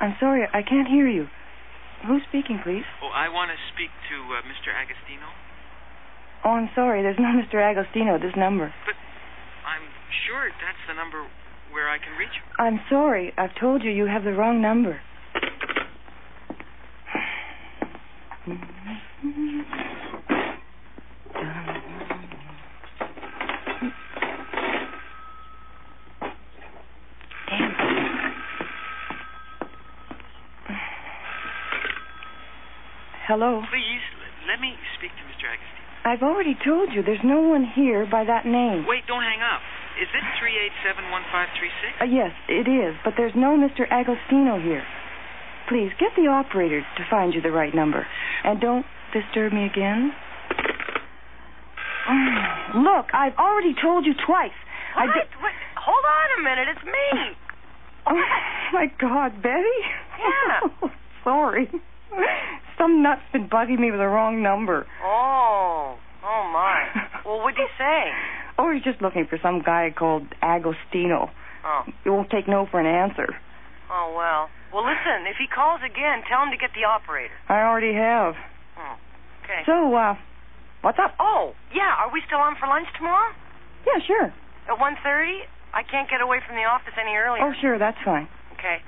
I'm sorry, I can't hear you. Who's speaking, please? Oh, I want to speak to uh, Mr. Agostino. Oh, I'm sorry, there's no Mr. Agostino at this number. But I'm sure that's the number where I can reach him. I'm sorry, I've told you you have the wrong number. Damn. Hello? Please, let me speak to Mr. Agostino. I've already told you there's no one here by that name. Wait, don't hang up. Is it 3871536? Uh, yes, it is, but there's no Mr. Agostino here. Please get the operator to find you the right number. And don't disturb me again. Mm, Look, I've already told you twice. I What? What? Hold on a minute. It's me. Oh, my God, Betty? Yeah. Sorry. Some nut's been bugging me with the wrong number. Oh. Oh, my. Well, what'd he say? Oh, he's just looking for some guy called Agostino. Oh. He won't take no for an answer. Oh, well. Well, listen. If he calls again, tell him to get the operator. I already have. Oh. Okay. So, uh, what's up? Oh, yeah. Are we still on for lunch tomorrow? Yeah, sure. At one thirty? I can't get away from the office any earlier. Oh, sure, that's fine. Okay.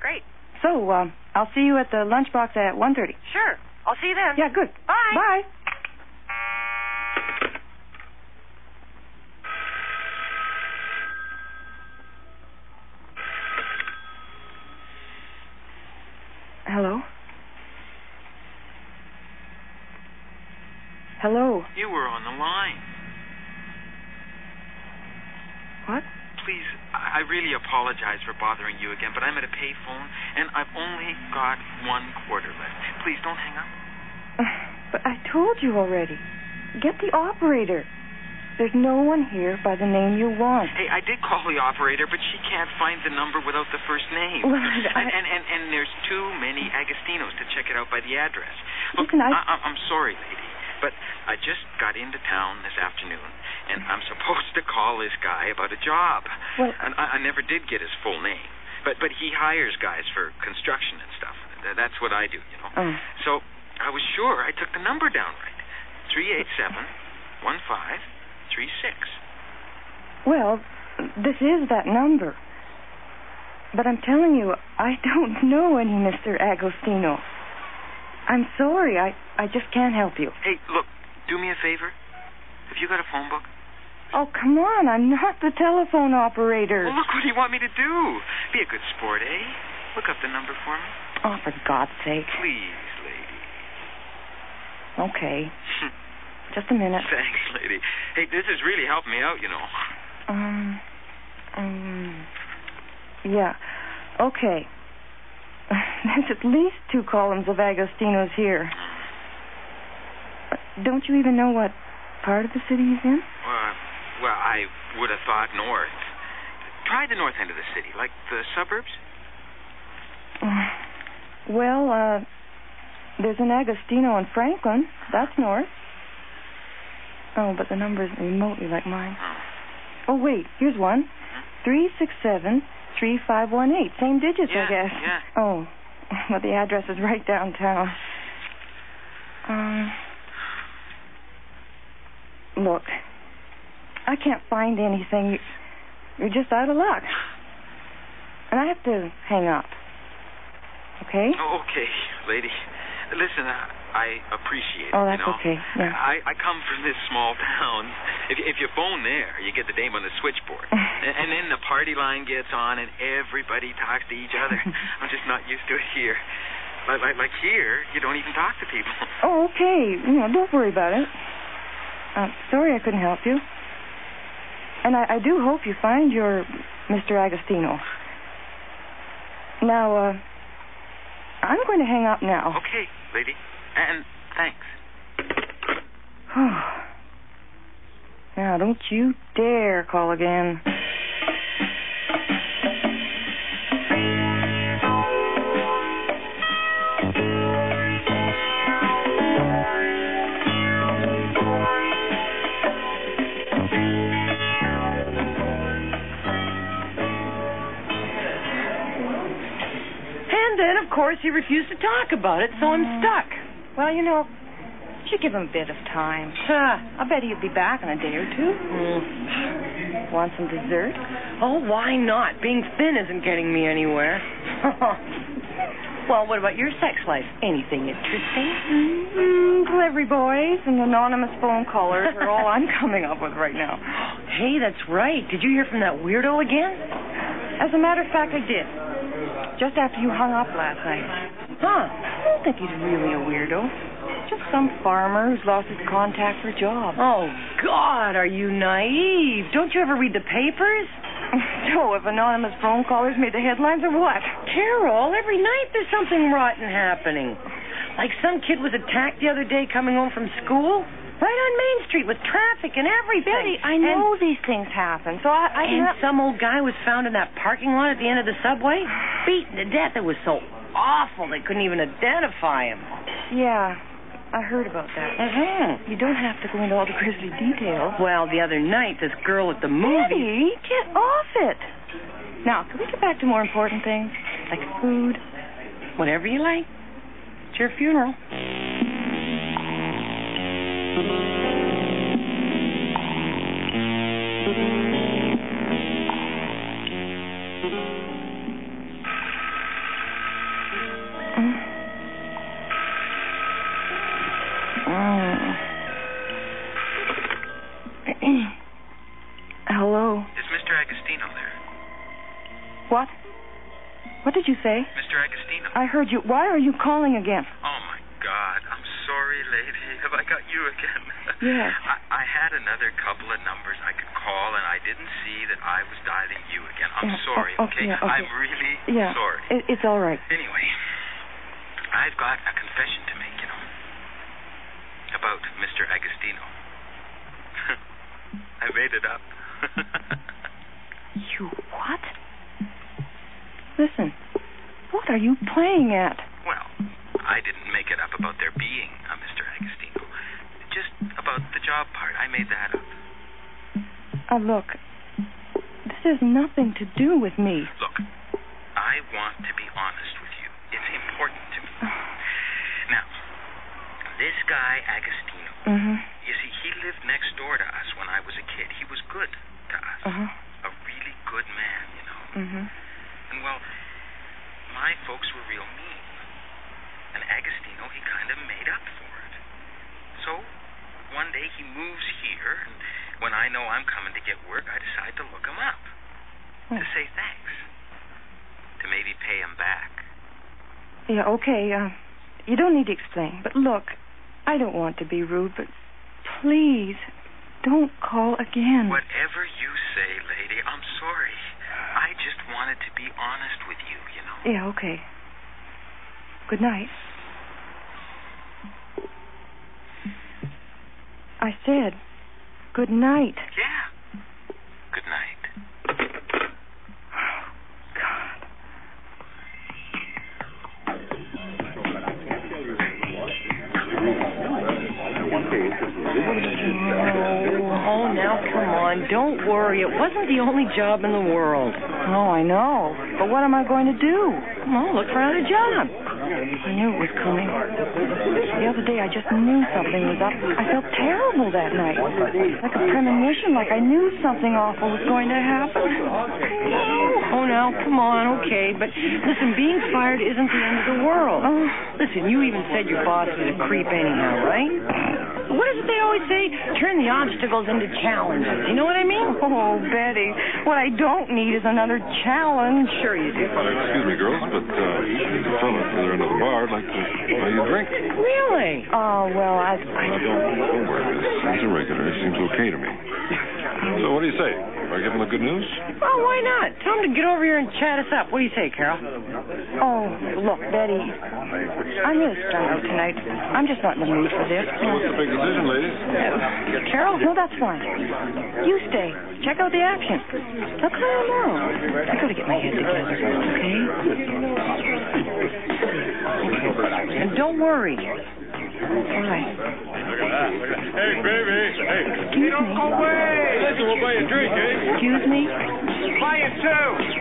Great. So, um, I'll see you at the lunchbox at 1.30. Sure. I'll see you then. Yeah, good. Bye. Bye. Hello? Hello? You were on the line. What? Please, I really apologize for bothering you again, but I'm at a payphone, and I've only got one quarter left. Please don't hang up. But I told you already. Get the operator. There's no one here by the name you want. Hey, I did call the operator, but she can't find the number without the first name. Well, I- and, and, and, and there's too many Agostinos to check it out by the address. Look, Listen, I- I, I'm sorry, lady, but I just got into town this afternoon, and I'm supposed to call this guy about a job. Well- and I, I never did get his full name, but but he hires guys for construction and stuff. That's what I do, you know. Oh. So I was sure I took the number down right. Three eight seven one five three six. Well, this is that number. But I'm telling you, I don't know any Mr. Agostino. I'm sorry. I, I just can't help you. Hey, look, do me a favor. Have you got a phone book? Oh, come on. I'm not the telephone operator. Well, look what do you want me to do. Be a good sport, eh? Look up the number for me. Oh, for God's sake. Please, lady. Okay. Just a minute. Thanks, lady. Hey, this is really helping me out, you know. Um, um, yeah. Okay. There's at least two columns of Agostinos here. Uh, Don't you even know what part of the city he's in? Uh, well, I would have thought north. Try the north end of the city, like the suburbs. Well, uh, there's an Agostino in Franklin. That's north. Oh, but the number isn't remotely like mine. Oh. Oh, wait, here's one. Three six seven three five one eight. Same digits, Yeah, I guess. yeah. Oh, but the address is right downtown. Um, look, I can't find anything. You- You're just out of luck, and I have to hang up. Okay? Oh, okay, lady. Listen, I, I appreciate Oh, that's you know? okay, yeah. I, I come from this small town. If, if you phone there, you get the name on the switchboard. and, and then the party line gets on and everybody talks to each other. I'm just not used to it here. Like, like, like here, you don't even talk to people. Oh, okay. You know, don't worry about it. Uh, sorry I couldn't help you. And I, I do hope you find your Mr. Agostino. Now, uh, I'm going to hang up now. Okay, lady. And thanks. now, don't you dare call again. Course, he refused to talk about it, so I'm stuck. Well, you know, should give him a bit of time. Huh. I bet he'll be back in a day or two. Mm. Want some dessert? Oh, why not? Being thin isn't getting me anywhere. well, what about your sex life? Anything interesting? Mm, delivery boys and anonymous phone callers are all I'm coming up with right now. Hey, that's right. Did you hear from that weirdo again? As a matter of fact, I did. Just after you hung up last night. Huh. I don't think he's really a weirdo. Just some farmer who's lost his contact for a job. Oh, God, are you naive? Don't you ever read the papers? So, if anonymous phone callers made the headlines or what? Carol, every night there's something rotten happening. Like some kid was attacked the other day coming home from school. Right on Main Street with traffic and everything. Betty, I know these things happen, so I, I And, and some old guy was found in that parking lot at the end of the subway, beaten to death. It was so awful they couldn't even identify him. Yeah, I heard about that. Mm-hmm. You don't have to go into all the grisly details. Well, the other night, this girl at the movie. Betty, get off it. Now, can we get back to more important things, like food? Whatever you like. It's your funeral. Uh, what? What did you say? Mr. Agostino. I heard you. Why are you calling again? Oh, my God. I'm sorry, lady. Have I got you again? Yes. I, I had another couple of numbers I could call, and I didn't see that I was dialing you again. I'm Yeah, oh, sorry, o- okay? okay, yeah, okay. I'm really Yeah. sorry. It, it's all right. Anyway, I've got a confession to make, you know, about Mr. Agostino. I made it up. You what? Listen. What are you playing at? well, I didn't make it up about there being a Mr. Agostino. Just about the job part. I made that up. Uh, look. This has nothing to do with me. Look, I want to be honest with you. It's important to me. Now, this guy, Agostino, Mm-hmm. you see, he lived next door to us when I was a kid. He was good to us. Uh-huh. A really good man, you know. Mm-hmm. And, well, my folks were real mean. And Agostino, he kind of made up for it. So, one day he moves here, and when I know I'm coming to get work, I decide to look him up. To Oh. say thanks. To maybe pay him back. Yeah, okay. Uh, you don't need to explain. But look, I don't want to be rude, but please don't call again. Whatever you say, lady, I'm sorry. I just wanted to be honest with you, you know. Yeah, okay. Good night. I said, good night. Yeah. Good night. Oh Oh, now come on, don't worry. It wasn't the only job in the world. Oh, I know. But what am I going to do? Well, look for another job. I knew it was coming. The other day, I just knew something was up. I felt terrible that night. Like a premonition, like I knew something awful was going to happen. Oh, now, come on, okay. But listen, being fired isn't the end of the world. Oh. Listen, you even said your boss was a creep anyhow, right? What is it they always say? Turn the obstacles into challenges. You know what I mean? Oh, Betty, what I don't need is another challenge. Sure you do. Excuse me, girls, but uh, there's a fellow at the other end of the bar would like to buy you a drink. Really? Oh, well, I... Uh, don't, don't worry, miss. He's a regular. He seems okay to me. So what do you say? Do I give him the good news? Well, why not? Tell him to get over here and chat us up. What do you say, Carol? Oh, look, Betty, I'm really strung out tonight. I'm just not in the mood for this. What's the big decision, ladies? Oh, Carol? No, that's fine. You stay. Check out the action. I'll call you tomorrow. I gotta get my head together, okay? And don't worry. Right. Hey, baby. Hey. Excuse me. Listen, we'll buy you a drink, eh? Excuse me. Buy it too.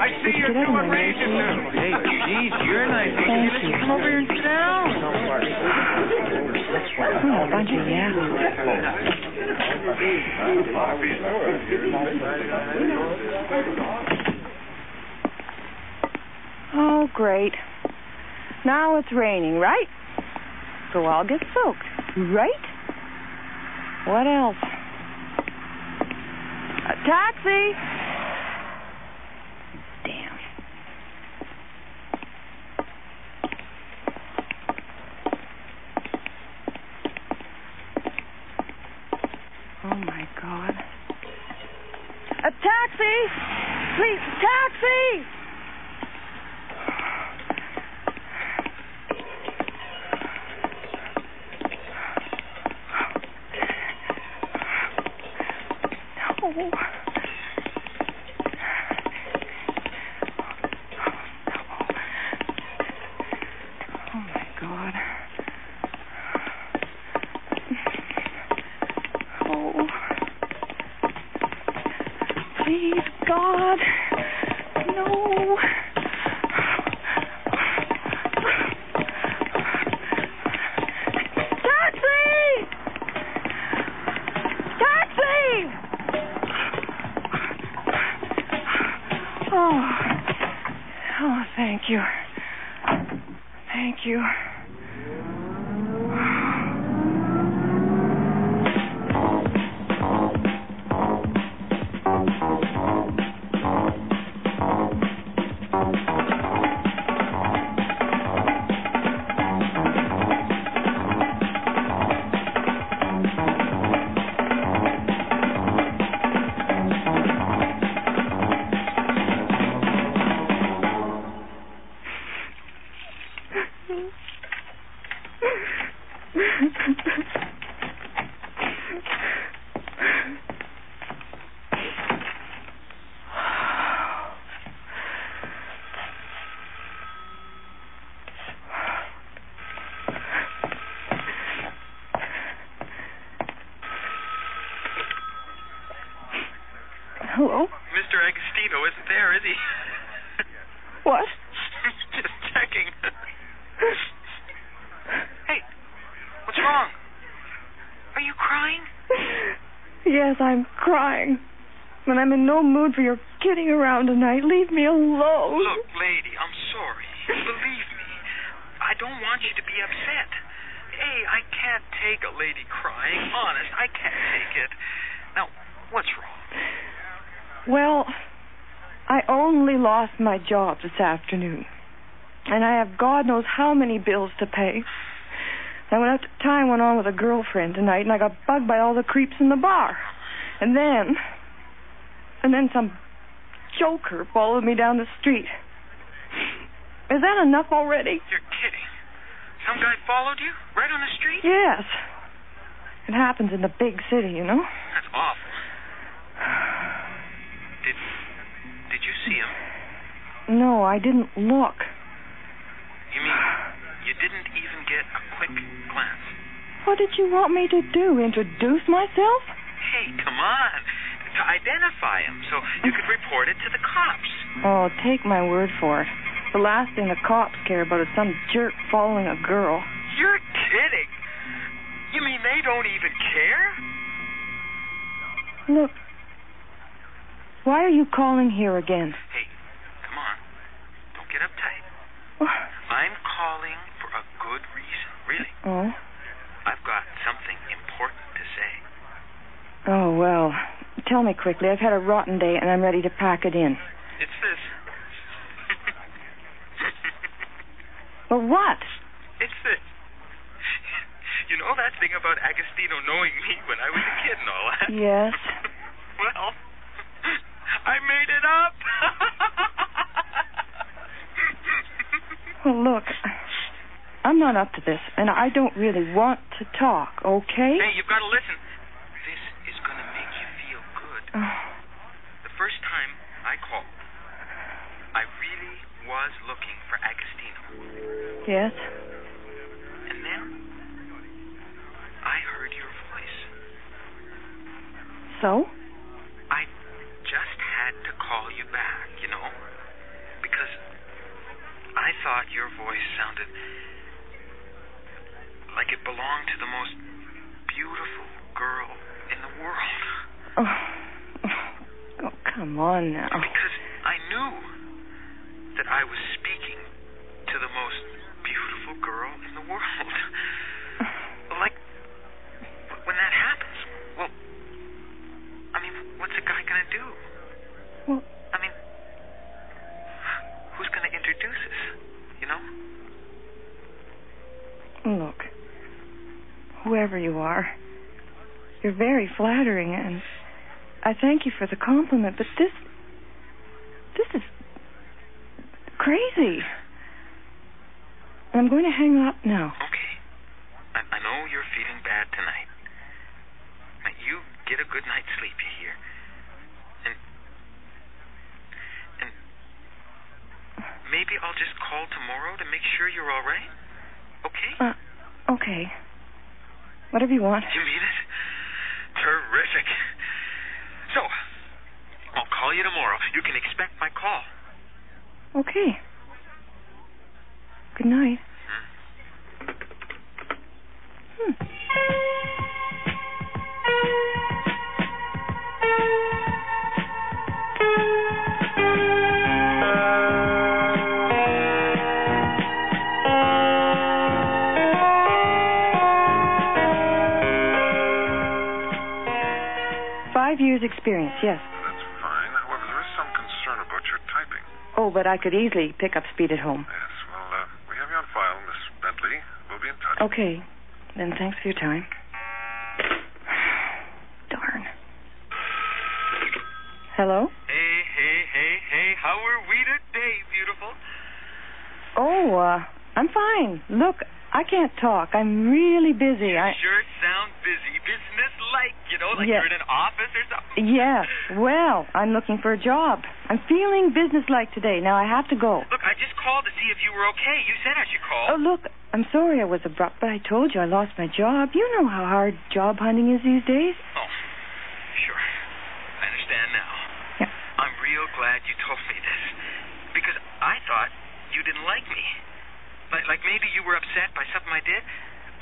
I see get out of my way. Hey, geez, you're nice. Thank you. Come over here and sit down. Oh, a bunch of yaps. Oh, great. Now it's raining, right? So I'll get soaked, right? What else? A taxi! Damn. Oh, my God. A taxi! Please, taxi! Are you crying? Yes, I'm crying. But I'm in no mood for your kidding around tonight. Leave me alone. Look, lady, I'm sorry. Believe me, I don't want you to be upset. Hey, I can't take a lady crying. Honest, I can't take it. Now, what's wrong? Well, I only lost my job this afternoon. And I have God knows how many bills to pay. I went out to tie one on with a girlfriend tonight, and I got bugged by all the creeps in the bar. And then, and then some joker followed me down the street. Is that enough already? You're kidding. Some guy followed you? Right on the street? Yes. It happens in the big city, you know. That's awful. Did did you see him? No, I didn't look. You mean you didn't get a quick glance? What did you want me to do? Introduce myself? Hey, come on. to identify him so you could report it to the cops. Oh, take my word for it. The last thing the cops care about is some jerk following a girl. You're kidding. You mean they don't even care? Look, why are you calling here again? Hey, come on. Don't get uptight. Oh. I'm calling for a good reason, really. Oh? I've got something important to say. Oh, well. Tell me quickly. I've had a rotten day and I'm ready to pack it in. It's this. But what? it's this. You know that thing about Agostino knowing me when I was a kid and all that? Yes. well, I made it up. Well, look, I'm not up to this, and I don't really want to talk, okay? hey, you've got to listen. This is going to make you feel good. The first time I called, I really was looking for Agostino. yes? And then I heard your voice. So? I just had to call you back, you know? Because I thought your voice sounded like it belonged to the most beautiful girl in the world. Oh, oh come on now. Because I knew that I was speaking to the most beautiful girl in the world. Like, when that happens, well, I mean, what's a guy gonna do? Well, I mean, who's gonna introduce us? You know? look, whoever you are, you're very flattering, and I thank you for the compliment, but this. This is. crazy. I'm going to hang up now. Okay. I, I know you're feeling bad tonight. Now, you get a good night's sleep, you hear? And. And. Maybe I'll just call tomorrow to make sure you're all right? Okay? Uh, okay. Whatever you want. You mean it? Terrific. So, I'll call you tomorrow. You can expect my call. Okay. Good night. Hmm. Experience, yes. That's fine. However, there is some concern about your typing. Oh, but I could easily pick up speed at home. Yes, well, uh, we have you on file, Miss Bentley. We'll be in touch. Okay. Then thanks for your time. Darn. Hello? Hey, hey, hey, hey. How are we today, beautiful? Oh, uh, I'm fine. Look, I can't talk. I'm really busy. I Sure sound busy. Business-like, you know, like Yeah. you're in an office or something. Yes. Well, I'm looking for a job. I'm feeling businesslike today. Now I have to go. Look, I just called to see if you were okay. You said I should call. Oh, look, I'm sorry I was abrupt, but I told you I lost my job. You know how hard job hunting is these days. Oh, sure. I understand now. Yeah. I'm real glad you told me this. Because I thought you didn't like me. Like, like maybe you were upset by something I did.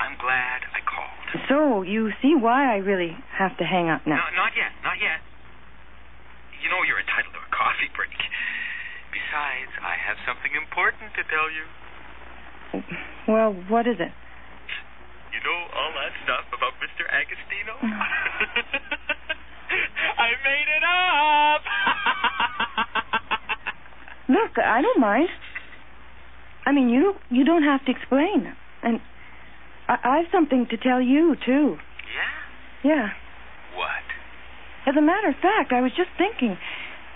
I'm glad I called. So, you see why I really have to hang up No, now. not yet, not yet. You know you're entitled to a coffee break. Besides, I have something important to tell you. Well, what is it? You know all that stuff about Mr. Agostino? Mm. I made it up! Look, I don't mind. I mean, you you don't have to explain. And I, I have something to tell you, too. yeah? Yeah. What? As a matter of fact, I was just thinking,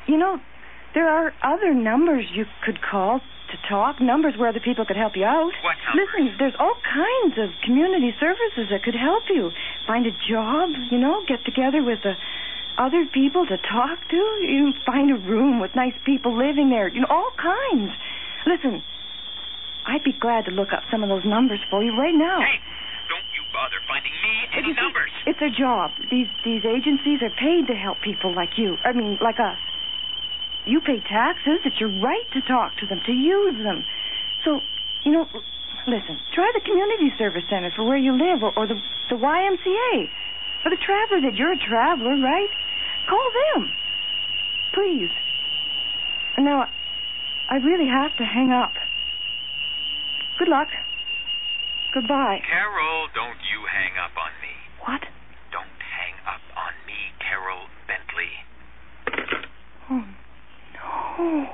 you know, there are other numbers you could call to talk, numbers where other people could help you out. What numbers? Listen, there's all kinds of community services that could help you. Find a job, you know, get together with the other people to talk to. You find a room with nice people living there, you know, all kinds. Listen, I'd be glad to look up some of those numbers for you right now. Hey, don't you bother finding me any see, numbers? It's a job. These these agencies are paid to help people like you. I mean, like us. You pay taxes. It's your right to talk to them, to use them. So, you know, listen. Try the community service center for where you live, or, or the the YMCA for the traveler. That you're a traveler, right? Call them, please. And now, I really have to hang up. Good luck. Goodbye. Carol, don't you hang up on me. What? Don't hang up on me, Carol Bentley. Oh, no.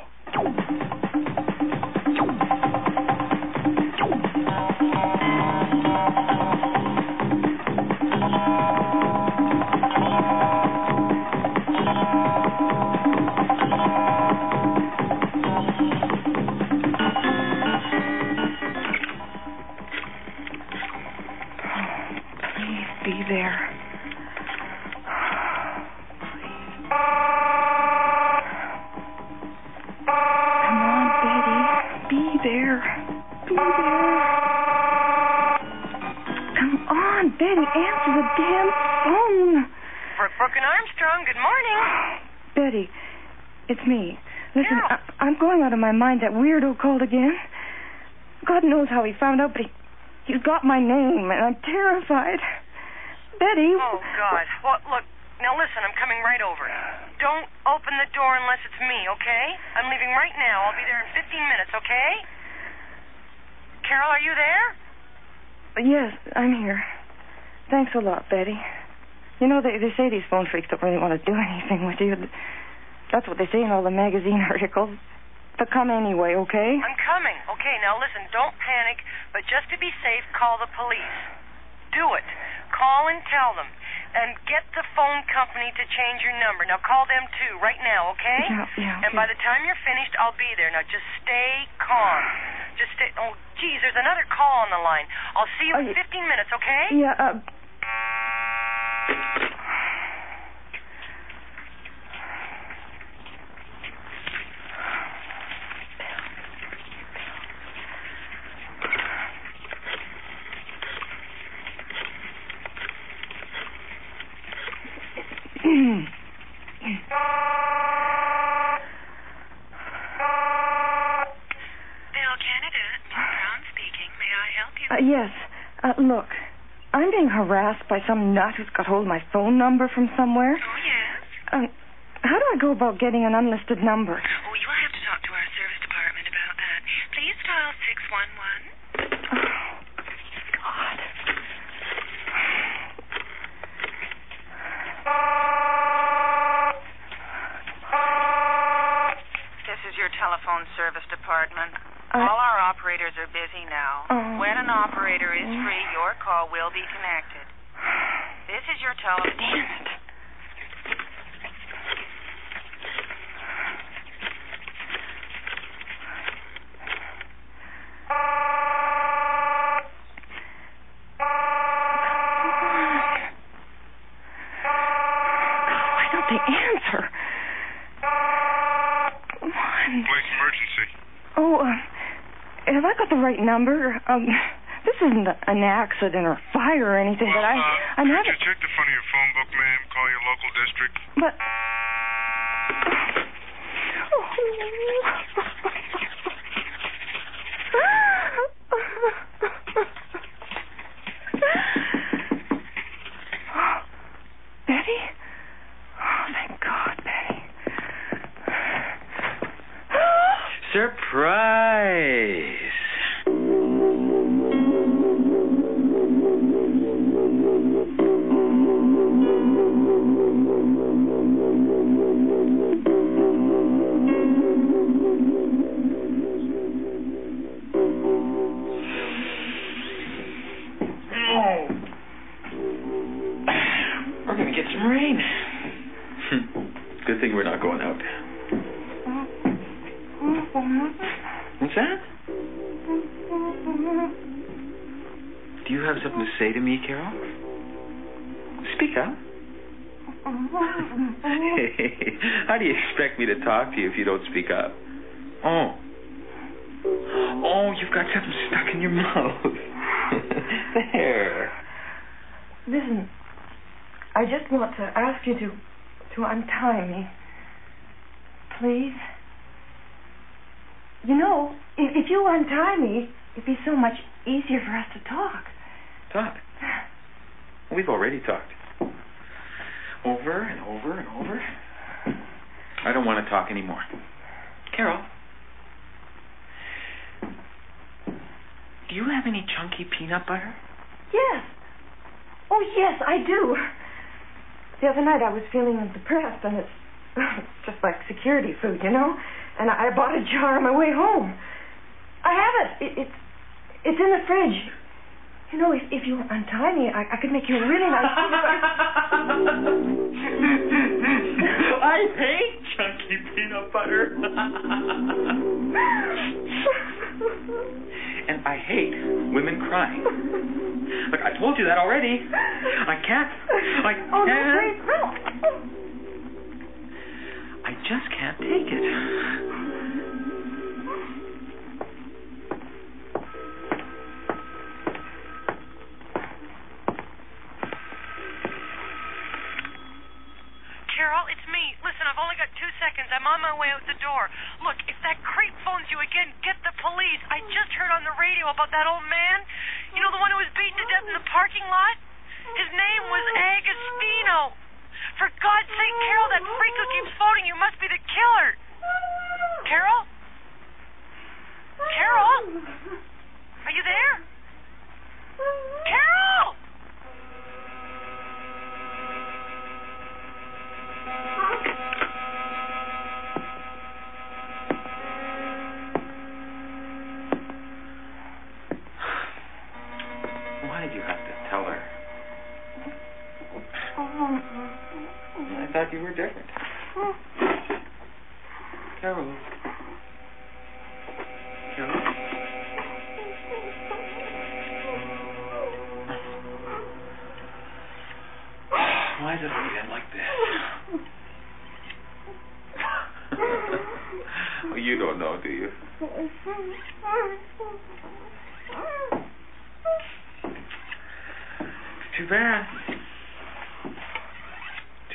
My mind. That weirdo called again. God knows how he found out, but he, he's got my name, and I'm terrified. Betty. Oh, God. Well, look, now listen, I'm coming right over. Don't open the door unless it's me, okay? I'm leaving right now. I'll be there in 15 minutes, okay? Carol, are you there? Yes, I'm here. Thanks a lot, Betty. You know, they, they say these phone freaks don't really want to do anything with you. That's what they say in all the magazine articles. But come anyway, okay? I'm coming. Okay, now listen, don't panic, but just to be safe, call the police. Do it. Call and tell them. And get the phone company to change your number. Now call them too, right now, okay? Yeah, yeah, And okay. by the time you're finished, I'll be there. Now just stay calm. Just stay. Oh, geez, there's another call on the line. I'll see you Oh, in 15 minutes, okay? Yeah, uh. Bell Canada, Brown speaking. May I help you? Uh, yes. Uh, look, I'm being harassed by some nut who's got hold of my phone number from somewhere. Oh, yes. Um, how do I go about getting an unlisted number? Oh, you'll have to talk to our service department about that. Please dial 611. Oh, God. This is your telephone service department. I- All our operators are busy now. Oh. When an operator is free, your call will be connected. This is your telephone. Damn it. Why don't they answer? Come on. Police emergency. Oh, uh, have I got the right number? Um, this isn't an accident or fire or anything, but I, I'm could having. you check the front of your phone book, ma'am? Call your local district. But. Betty? What's that? Do you have something to say to me, Carol? Speak up. Hey, how do you expect me to talk to you if you don't speak up? Oh. Oh, you've got something stuck in your mouth. there. Listen, I just want to ask you to to untie me. Please. You know, if, if you untie me, it'd be so much easier for us to talk. Talk. We've already talked. Over and over and over. I don't want to talk anymore. Carol. Do you have any chunky peanut butter? Yes. Oh, yes, I do. The other night I was feeling depressed, and it's, it's just like security food, you know? And I bought a jar on my way home. I have it. it it's it's in the fridge. You know, if, if you untie me, I, I could make you a really nice. I hate chunky peanut butter. and I hate women crying. Look, I told you that already. I can't. I can't. Oh, no, wait, no. Just can't take it. Carol, it's me. Listen, I've only got two seconds. I'm on my way out the door. Look, if that creep phones you again, get the police. I just heard on the radio about that old man. You know, the one who was beaten to death in the parking lot? His name was Agostino. For God's sake, Carol, that freak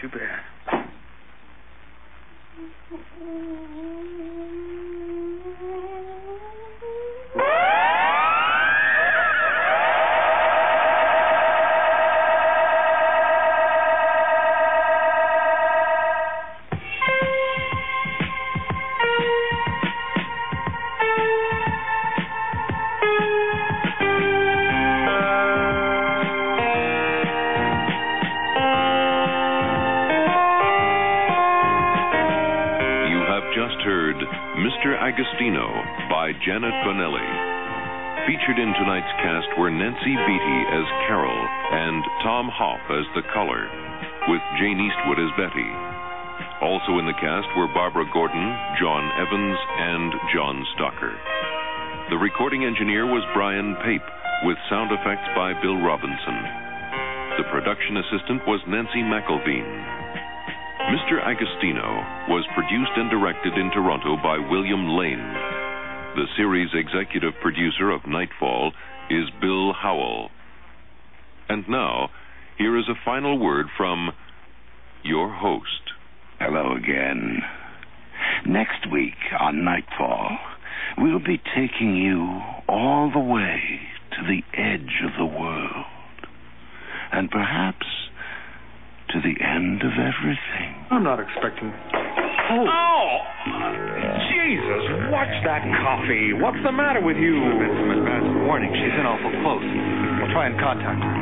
Too bad. Recording engineer was Brian Pape, with sound effects by Bill Robinson. The production assistant was Nancy McElveen. Mr. Agostino was produced and directed in Toronto by William Lane. The series executive producer of Nightfall is Bill Howell. And now, here is a final word from your host. Hello again. Next week on Nightfall, we'll be taking you all the way to the edge of the world. And perhaps to the end of everything. I'm not expecting. Oh! oh. Jesus, watch that coffee. What's the matter with you? We've been Some advance warning. She's in awful close. We'll try and contact her.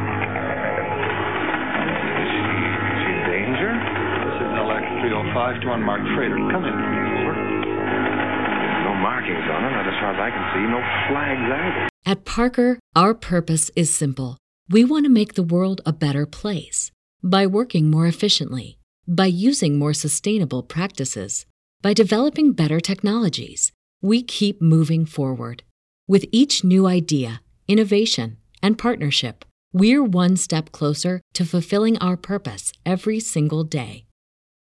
Is she, is she in danger? This is LX 305 to unmarked freighter. Come in. Markings on her, not as far as I can see. No flags either. At Parker, our purpose is simple. We want to make the world a better place by working more efficiently, by using more sustainable practices, by developing better technologies. We keep moving forward. With each new idea, innovation, and partnership, we're one step closer to fulfilling our purpose every single day.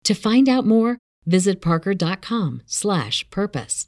To find out more, visit parker.com/purpose.